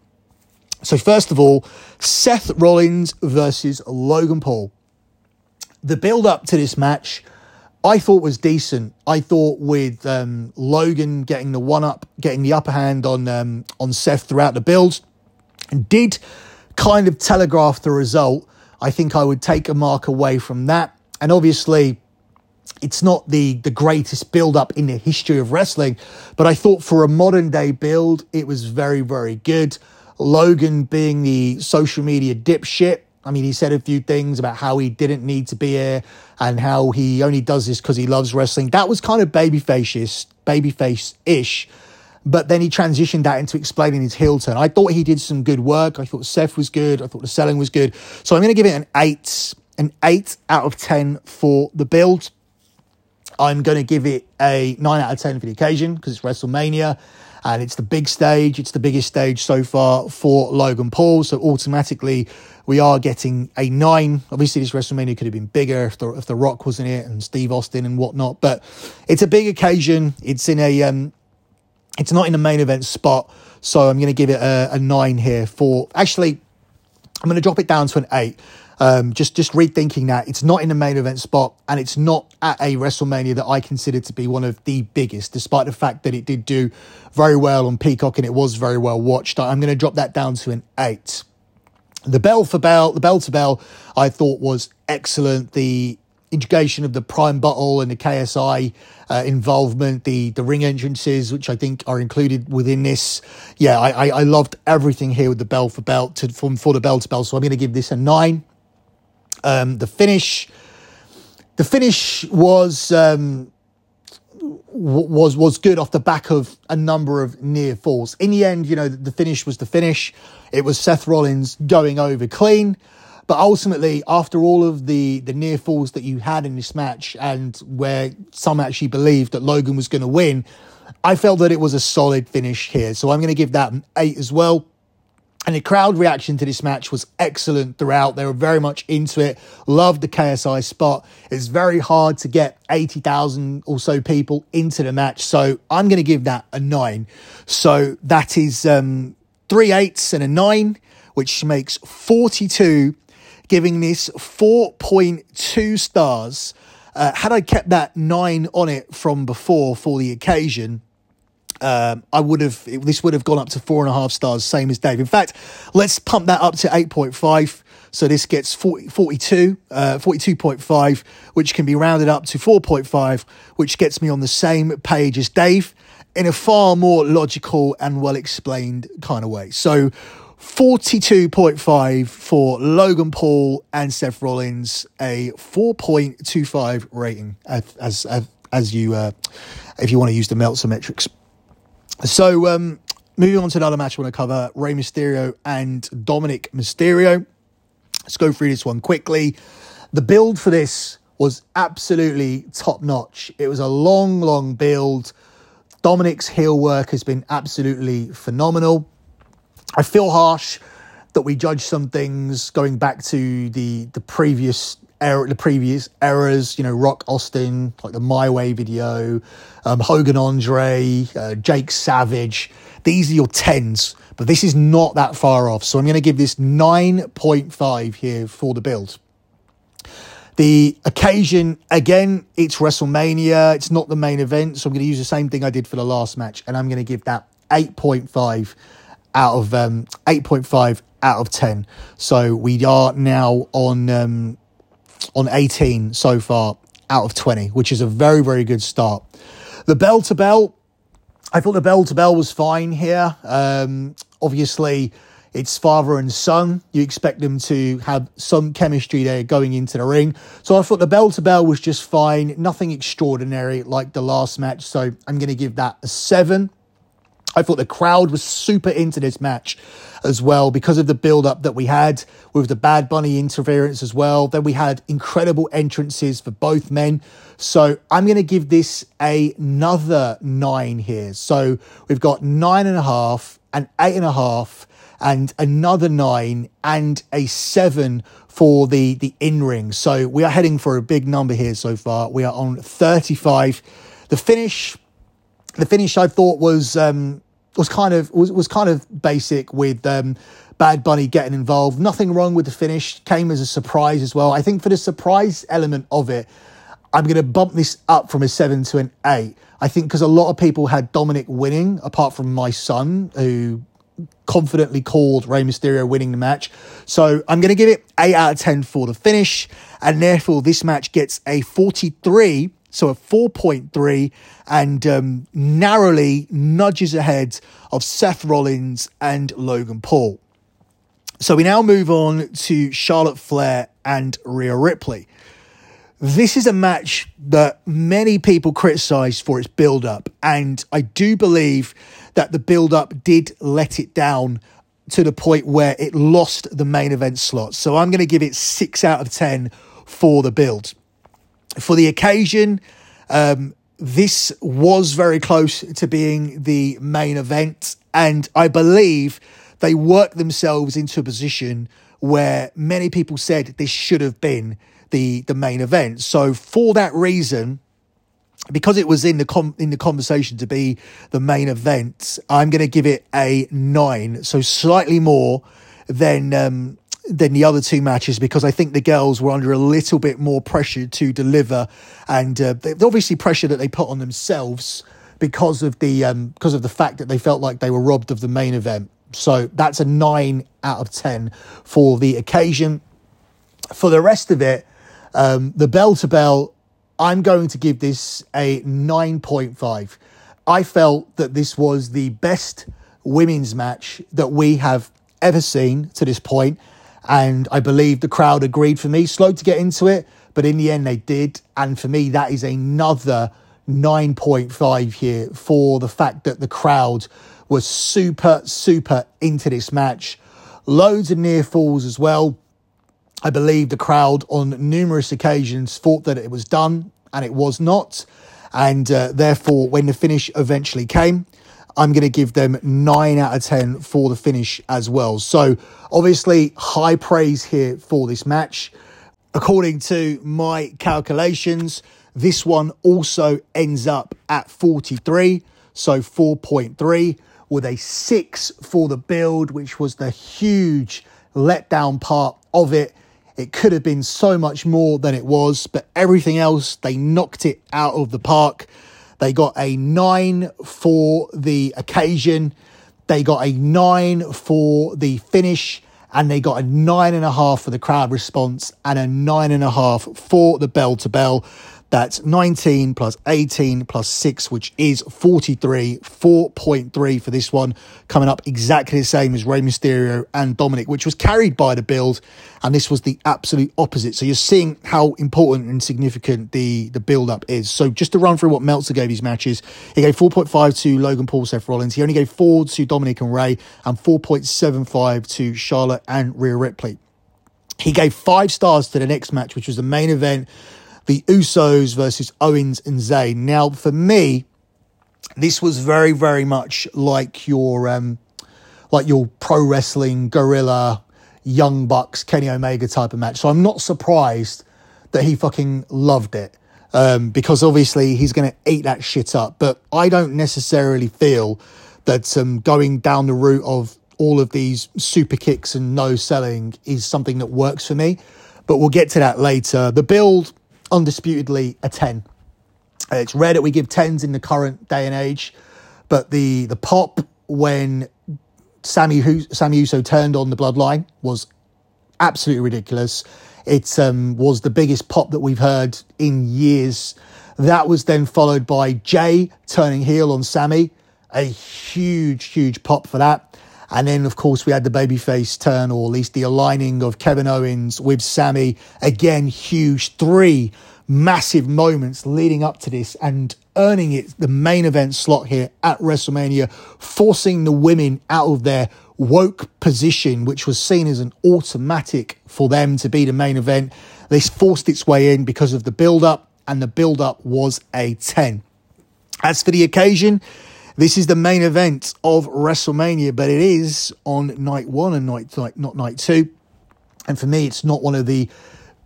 So, first of all, Seth Rollins versus Logan Paul. The build up to this match, I thought was decent. I thought with um, Logan getting the one up, getting the upper hand on um, on Seth throughout the build, and did kind of telegraph the result. I think I would take a mark away from that. And obviously, it's not the the greatest build up in the history of wrestling, but I thought for a modern day build, it was very very good. Logan being the social media dipshit. I mean, he said a few things about how he didn't need to be here and how he only does this because he loves wrestling. That was kind of babyface babyface ish. But then he transitioned that into explaining his heel turn. I thought he did some good work. I thought Seth was good. I thought the selling was good. So I'm going to give it an eight, an eight out of 10 for the build. I'm going to give it a 9 out of 10 for the occasion because it's WrestleMania and it's the big stage. It's the biggest stage so far for Logan Paul. So automatically, we are getting a 9. Obviously, this WrestleMania could have been bigger if the, if the Rock wasn't it and Steve Austin and whatnot. But it's a big occasion. It's in a. Um, it's not in a main event spot. So I'm going to give it a, a 9 here for. Actually, I'm going to drop it down to an eight. Um, just just rethinking that it's not in the main event spot and it's not at a WrestleMania that I consider to be one of the biggest, despite the fact that it did do very well on Peacock and it was very well watched. I'm going to drop that down to an eight. The bell for bell, the bell to bell, I thought was excellent. The integration of the prime bottle and the KSI uh, involvement, the the ring entrances, which I think are included within this. Yeah, I, I, I loved everything here with the bell for belt to, from for the bell to bell. So I'm going to give this a nine. Um, the finish, the finish was um, was was good off the back of a number of near falls. In the end, you know, the finish was the finish. It was Seth Rollins going over clean. But ultimately, after all of the, the near falls that you had in this match, and where some actually believed that Logan was going to win, I felt that it was a solid finish here. So I'm going to give that an eight as well. And the crowd reaction to this match was excellent throughout. They were very much into it. Loved the KSI spot. It's very hard to get 80,000 or so people into the match. So I'm going to give that a nine. So that is um, three eights and a nine, which makes 42, giving this 4.2 stars. Uh, had I kept that nine on it from before for the occasion, um, I would have this would have gone up to four and a half stars, same as Dave. In fact, let's pump that up to eight point five. So this gets 40, 42, uh, 42.5, which can be rounded up to 4.5, which gets me on the same page as Dave in a far more logical and well explained kind of way. So 42.5 for Logan Paul and Seth Rollins, a 4.25 rating as as, as you uh, if you want to use the Meltzer metrics. So, um, moving on to another match I want to cover Rey Mysterio and Dominik Mysterio. Let's go through this one quickly. The build for this was absolutely top notch. It was a long, long build. Dominik's heel work has been absolutely phenomenal. I feel harsh that we judge some things going back to the the previous era, the previous eras, you know, Rock Austin, like the My Way video, um, Hogan Andre, uh, Jake Savage. These are your tens, but this is not that far off. So I'm going to give this 9.5 here for the build. The occasion, again, it's WrestleMania. It's not the main event. So I'm going to use the same thing I did for the last match. And I'm going to give that 8.5 out of um, 8.5 out of 10. So we are now on um, on 18 so far out of 20, which is a very, very good start. The bell to bell, I thought the bell to bell was fine here. Um, obviously, it's father and son. You expect them to have some chemistry there going into the ring. So I thought the bell to bell was just fine. Nothing extraordinary like the last match. So I'm going to give that a seven. I thought the crowd was super into this match as well because of the build up that we had with the Bad Bunny interference as well. Then we had incredible entrances for both men. So I'm going to give this another nine here. So we've got nine and a half, and eight and a half, and another nine, and a seven for the, the in ring. So we are heading for a big number here so far. We are on 35. The finish the finish I thought was um, was kind of was, was kind of basic with um, Bad Bunny getting involved. Nothing wrong with the finish. Came as a surprise as well. I think for the surprise element of it, I'm going to bump this up from a seven to an eight. I think because a lot of people had Dominik winning, apart from my son who confidently called Rey Mysterio winning the match. So I'm going to give it 8 out of 10 for the finish. And therefore, this match gets a 43 so a 4.3 and um, narrowly nudges ahead of Seth Rollins and Logan Paul. So we now move on to Charlotte Flair and Rhea Ripley. This is a match that many people criticised for its build up, and I do believe that the build up did let it down to the point where it lost the main event slot. So I'm going to give it 6 out of 10 for the build for the occasion. Um, this was very close to being the main event, and I believe they worked themselves into a position where many people said this should have been the the main event. So for that reason, because it was in the com- in the conversation to be the main event, I'm going to give it a nine, so slightly more than um, than the other two matches because I think the girls were under a little bit more pressure to deliver, and uh, the obviously pressure that they put on themselves because of the um, because of the fact that they felt like they were robbed of the main event. So that's a nine out of ten for the occasion. For the rest of it, um, the bell to bell, I'm going to give this a nine point five. I felt that this was the best women's match that we have ever seen to this point, and I believe the crowd agreed for me. Slow to get into it, but in the end they did, and for me that is another 9.5 here for the fact that the crowd was super, super into this match. Loads of near falls as well. I believe the crowd on numerous occasions thought that it was done and it was not. And uh, therefore, when the finish eventually came, I'm going to give them 9 out of 10 for the finish as well. So, obviously, high praise here for this match. According to my calculations, this one also ends up at 43, so 4.3, with a 6 for the build, which was the huge letdown part of it. It could have been so much more than it was, but everything else, they knocked it out of the park. They got a 9 for the occasion, they got a 9 for the finish, and they got a 9.5 for the crowd response, and a 9.5 for the bell to bell. That's 19 plus 18 plus 6, which is 43. 4.3 for this one, coming up exactly the same as Rey Mysterio and Dominik, which was carried by the build. And this was the absolute opposite. So you're seeing how important and significant the, the build up is. So just to run through what Meltzer gave these matches, he gave 4.5 to Logan Paul, Seth Rollins. He only gave 4 to Dominik and Rey, and 4.75 to Charlotte and Rhea Ripley. He gave five stars to the next match, which was the main event the Usos versus Owens and Zayn. Now, for me, this was very, very much like your um, like your pro wrestling Guerrilla young bucks Kenny Omega type of match. So I'm not surprised that he fucking loved it. Um, because obviously he's going to eat that shit up. But I don't necessarily feel that um, going down the route of all of these super kicks and no selling is something that works for me. But we'll get to that later. The build undisputedly a 10. Uh, it's rare that we give 10s in the current day and age, but the, the pop when Sami, Sami Uso turned on the bloodline was absolutely ridiculous. It um, was the biggest pop that we've heard in years. That was then followed by Jey turning heel on Sami. A huge, huge pop for that. And then, of course, we had the babyface turn, or at least the aligning of Kevin Owens with Sami. Again, huge. Three massive moments leading up to this and earning it the main event slot here at WrestleMania, forcing the women out of their woke position, which was seen as an automatic for them to be the main event. This forced its way in because of the build up, and the build up was a 10. As for the occasion, this is the main event of WrestleMania, but it is on night one and night, not night two. And for me, it's not one of the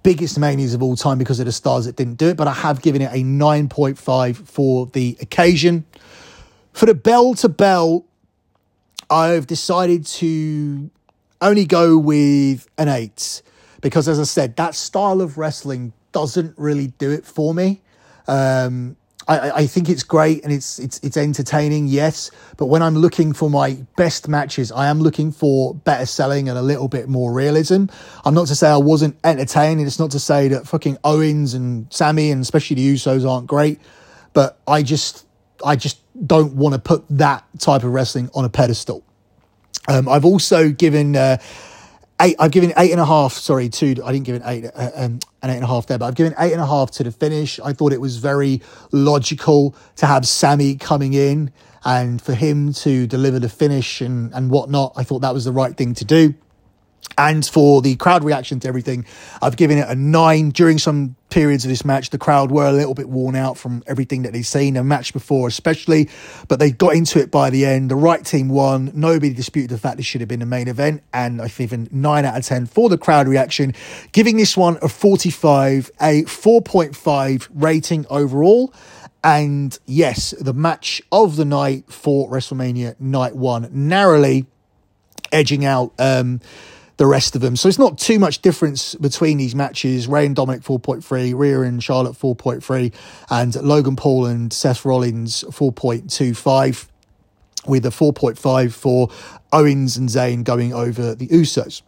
biggest manias of all time because of the stars that didn't do it, but I have given it a 9.5 for the occasion. For the bell to bell, I've decided to only go with an 8 because, as I said, that style of wrestling doesn't really do it for me. Um, I, I think it's great and it's it's it's entertaining, yes. But when I'm looking for my best matches, I am looking for better selling and a little bit more realism. I'm not to say I wasn't entertained. It's not to say that fucking Owens and Sami and especially the Usos aren't great. But I just I just don't want to put that type of wrestling on a pedestal. Um, I've also given uh, eight. I've given eight and a half. Sorry, two. I didn't give it eight. Uh, um, an eight and a half there, but I've given eight and a half to the finish. I thought it was very logical to have Sami coming in and for him to deliver the finish and and whatnot. I thought that was the right thing to do. And for the crowd reaction to everything, I've given it a nine. During some periods of this match, the crowd were a little bit worn out from everything that they've seen, a match before especially, but they got into it by the end. The right team won. Nobody disputed the fact this should have been the main event. And I've given nine out of 10 for the crowd reaction, giving this one a 45, a 4.5 rating overall. And yes, the match of the night for WrestleMania Night One, narrowly edging out um, the rest of them. So it's not too much difference between these matches. Rey and Dominik 4.3, Rhea and Charlotte 4.3, and Logan Paul and Seth Rollins 4.25, with a 4.5 for Owens and Zayn going over the Usos.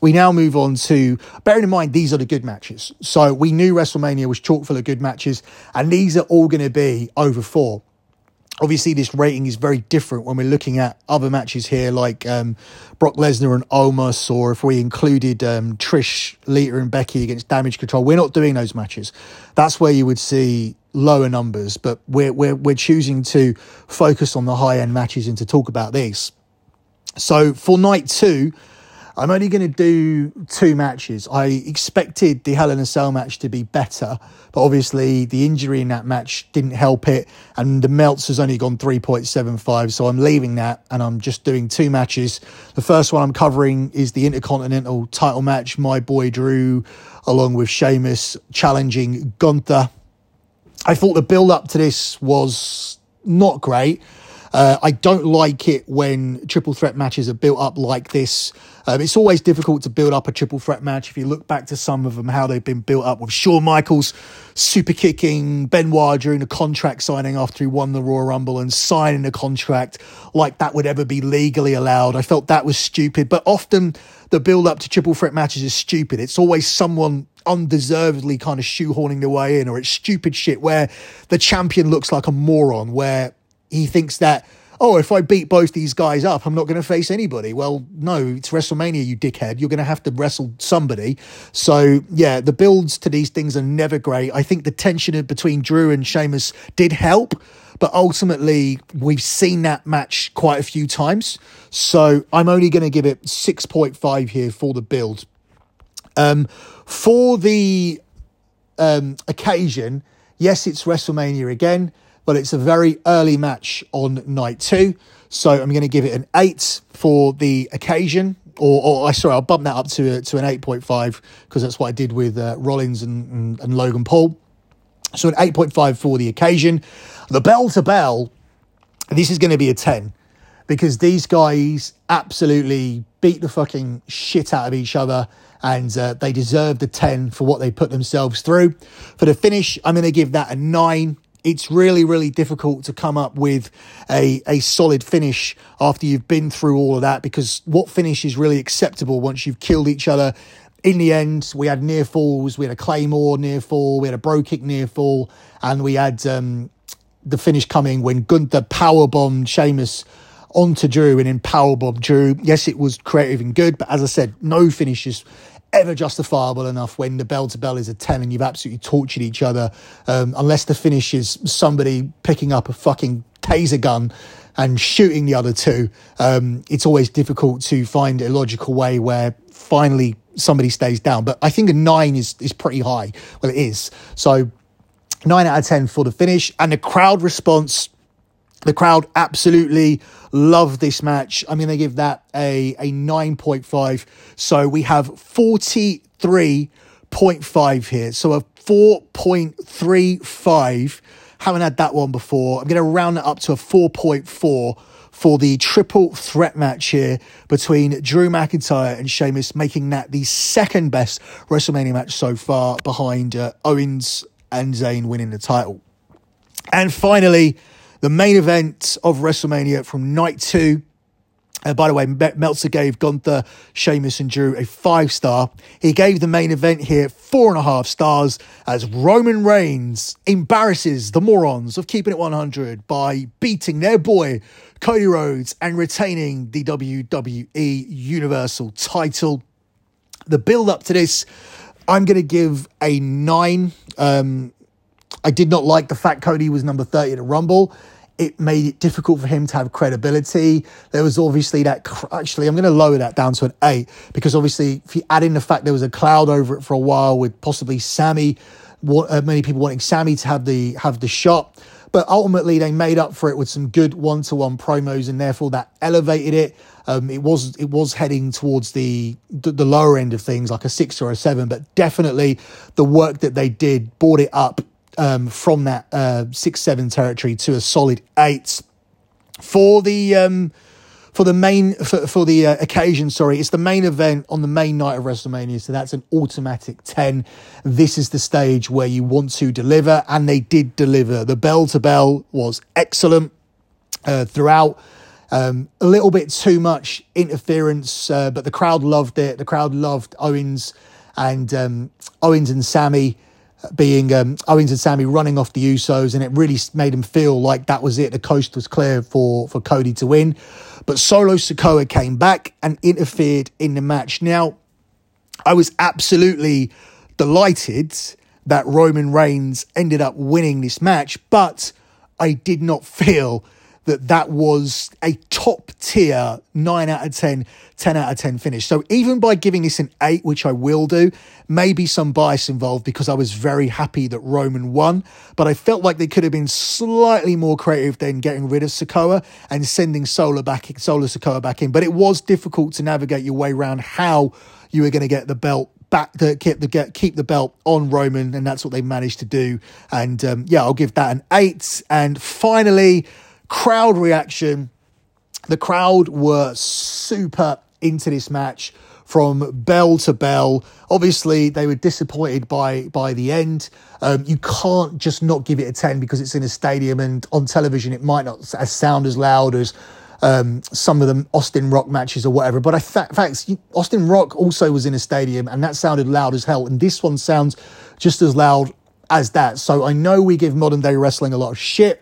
We now move on to bearing in mind these are the good matches. So we knew WrestleMania was chock full of good matches, and these are all going to be over four obviously this rating is very different when we're looking at other matches here like um, Brock Lesnar and Omos or if we included um, Trish, Lita and Becky against Damage Control. We're not doing those matches. That's where you would see lower numbers, but we're we're we're choosing to focus on the high end matches and to talk about these. So for night 2, I'm only going to do two matches. I expected the Hell in a Cell match to be better, but obviously the injury in that match didn't help it, and the Melts has only gone 3.75, so I'm leaving that and I'm just doing two matches. The first one I'm covering is the Intercontinental title match. My boy Drew, along with Sheamus, challenging Gunther. I thought the build up to this was not great. Uh, I don't like it when triple threat matches are built up like this. Um, it's always difficult to build up a triple threat match. If you look back to some of them, how they've been built up with Shawn Michaels super kicking Benoit during the contract signing after he won the Royal Rumble and signing a contract like that would ever be legally allowed. I felt that was stupid, but often the build up to triple threat matches is stupid. It's always someone undeservedly kind of shoehorning their way in, or it's stupid shit where the champion looks like a moron, where he thinks that oh, if I beat both these guys up, I'm not going to face anybody. Well, no, it's WrestleMania, you dickhead. You're going to have to wrestle somebody. So, yeah, the builds to these things are never great. I think the tension between Drew and Sheamus did help, but ultimately, we've seen that match quite a few times. So, I'm only going to give it 6.5 here for the build. Um, for the um, occasion, yes, it's WrestleMania again but it's a very early match on night two. So I'm going to give it an eight for the occasion. Or, or I sorry, I'll bump that up to to an eight point five because that's what I did with uh, Rollins and, and, and Logan Paul. So an eight point five for the occasion. The bell to bell, this is going to be a ten because these guys absolutely beat the fucking shit out of each other and uh, they deserve the 10 for what they put themselves through. For the finish, I'm going to give that a 9 it's really, really difficult to come up with a, a solid finish after you've been through all of that because what finish is really acceptable once you've killed each other? In the end, we had near falls, we had a Claymore near fall, we had a Brogue kick near fall, and we had um, the finish coming when Gunther power bombed Sheamus onto Drew and then powerbomb Drew. Yes, it was creative and good, but as I said, no finishes ever justifiable enough when the bell to bell is a 10 and you've absolutely tortured each other, um, unless the finish is somebody picking up a fucking taser gun and shooting the other two. Um, it's always difficult to find a logical way where finally somebody stays down. But I think a nine is, is pretty high. Well, it is. So nine out of 10 for the finish. And the crowd response the crowd absolutely love this match. I'm going to give that a, a 9.5. So we have 43.5 here. So a 4.35. Haven't had that one before. I'm going to round it up to a 4.4 for the triple threat match here between Drew McIntyre and Sheamus, making that the second best WrestleMania match so far behind uh, Owens and Zayn winning the title. And finally, the main event of WrestleMania from night two. Uh, by the way, Meltzer gave Gunther, Sheamus, and Drew a five star. He gave the main event here four and a half stars as Roman Reigns embarrasses the morons of keeping it 100 by beating their boy Cody Rhodes and retaining the WWE Universal title. The build up to this, I'm going to give a nine. Um, I did not like the fact Cody was number 30 at a Rumble it made it difficult for him to have credibility. There was obviously that. Actually, I'm going to lower that down to an eight because obviously, if you add in the fact there was a cloud over it for a while with possibly Sami, uh, many people wanting Sami to have the have the shot, but ultimately they made up for it with some good one to one promos, and therefore that elevated it. Um, it was it was heading towards the, the, the lower end of things, like a six or a seven, but definitely the work that they did brought it up um, from that uh, six seven territory to a solid eight. For the um, for the main for, for the uh, occasion sorry it's the main event on the main night of wrestlemania so that's an automatic 10 this is the stage where you want to deliver and they did deliver. The bell to bell was excellent uh, throughout. Um, a little bit too much interference uh, but the crowd loved it. The crowd loved owens and um, owens and sammy being um, Owens and Sami running off the Usos, and it really made him feel like that was it. The coast was clear for for Cody to win, but Solo Sikoa came back and interfered in the match. Now, I was absolutely delighted that Roman Reigns ended up winning this match, but I did not feel that that was a top tier 9 out of 10, 10 out of 10 finish. So even by giving this an 8, which I will do, maybe some bias involved because I was very happy that Roman won, but I felt like they could have been slightly more creative than getting rid of Sikoa and sending Solo back Solo Sikoa back in. But it was difficult to navigate your way around how you were going to get the belt back to keep the get keep the belt on Roman, and that's what they managed to do. And um, yeah, I'll give that an eight. And finally, crowd reaction. The crowd were super into this match from bell to bell. Obviously, they were disappointed by by the end. Um, you can't just not give it a ten because it's in a stadium and on television it might not sound as loud as um, some of the Austin Rock matches or whatever. But I fa- fact, Austin Rock also was in a stadium and that sounded loud as hell. And this one sounds just as loud as that. So I know we give modern day wrestling a lot of shit,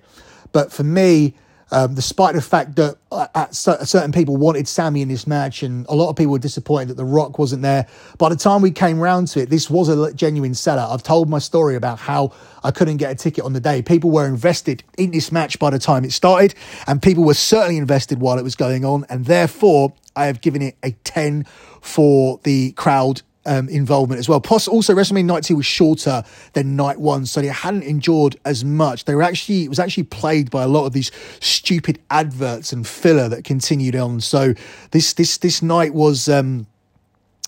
but for me, um, despite the fact that uh, certain people wanted Sami in this match, and a lot of people were disappointed that The Rock wasn't there. By the time we came round to it, this was a genuine seller. I've told my story about how I couldn't get a ticket on the day. People were invested in this match by the time it started, and people were certainly invested while it was going on, and therefore I have given it a 10 for the crowd um, involvement as well. Plus, also WrestleMania Night Two was shorter than Night One, so they hadn't endured as much. They were actually it was actually played by a lot of these stupid adverts and filler that continued on. So this this this night was. Um,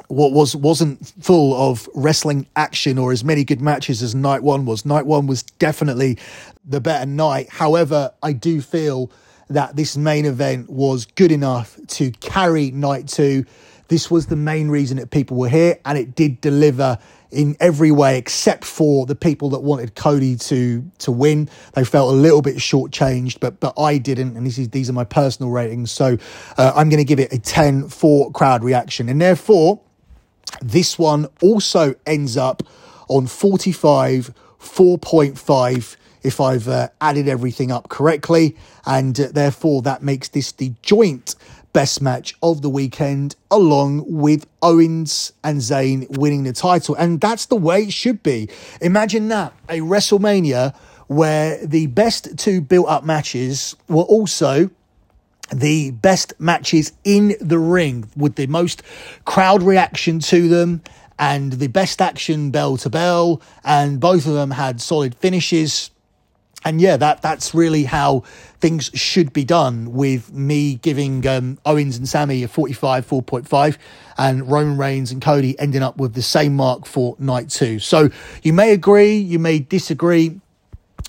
what was wasn't full of wrestling action or as many good matches as night one was. Night one was definitely the better night. However, I do feel that this main event was good enough to carry night two this was the main reason that people were here, and it did deliver in every way except for the people that wanted Cody to to win. They felt a little bit shortchanged, but but I didn't, and this is these are my personal ratings. So uh, I'm going to give it a 10 for crowd reaction, and therefore this one also ends up on 45 4.5 if I've uh, added everything up correctly, and uh, therefore that makes this the joint best match of the weekend, along with Owens and Zayn winning the title. And that's the way it should be. Imagine that a WrestleMania where the best two built up matches were also the best matches in the ring with the most crowd reaction to them and the best action bell to bell and both of them had solid finishes and yeah, that that's really how things should be done. With me giving um, Owens and Sami a forty-five, four point five, and Roman Reigns and Cody ending up with the same mark for night two. So you may agree, you may disagree.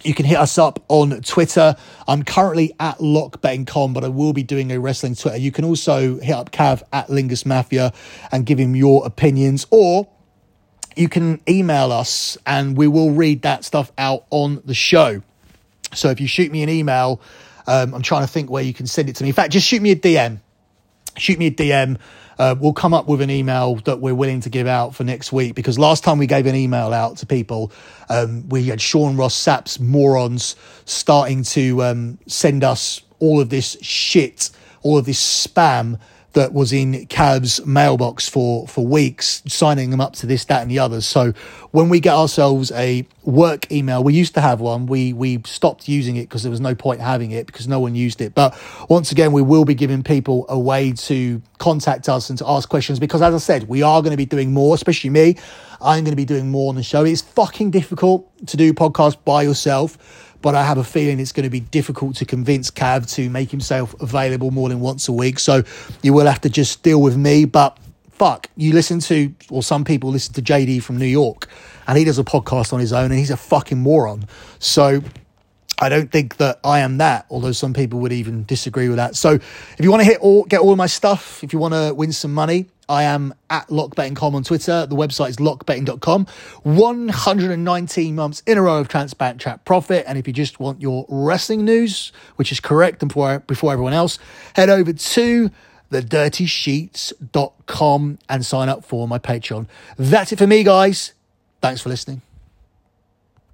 You can hit us up on Twitter. I'm currently at LockBettingCom, but I will be doing a wrestling Twitter. You can also hit up Cav at Lingus Mafia and give him your opinions, or you can email us and we will read that stuff out on the show. So if you shoot me an email, um, I'm trying to think where you can send it to me. In fact, just shoot me a DM. Shoot me a DM. Uh, we'll come up with an email that we're willing to give out for next week because last time we gave an email out to people, um, we had Sean Ross Sapp's morons starting to um, send us all of this shit, all of this spam that was in Cav's mailbox for, for weeks, signing them up to this, that, and the others. So when we get ourselves a work email, we used to have one. We we stopped using it because there was no point having it because no one used it. But once again, we will be giving people a way to contact us and to ask questions because, as I said, we are going to be doing more, especially me. I'm going to be doing more on the show. It's fucking difficult to do podcasts by yourself but I have a feeling it's going to be difficult to convince Cav to make himself available more than once a week. So you will have to just deal with me. But fuck, you listen to, or some people listen to JD from New York, and he does a podcast on his own, and he's a fucking moron. So I don't think that I am that, although some people would even disagree with that. So if you want to hit all, get all of my stuff, if you want to win some money, I am at lockbetting.com on Twitter. The website is lockbetting.com. 119 months in a row of transparent chat profit. And if you just want your wrestling news, which is correct and before, before everyone else, head over to thedirtysheets.com and sign up for my Patreon. That's it for me, guys. Thanks for listening.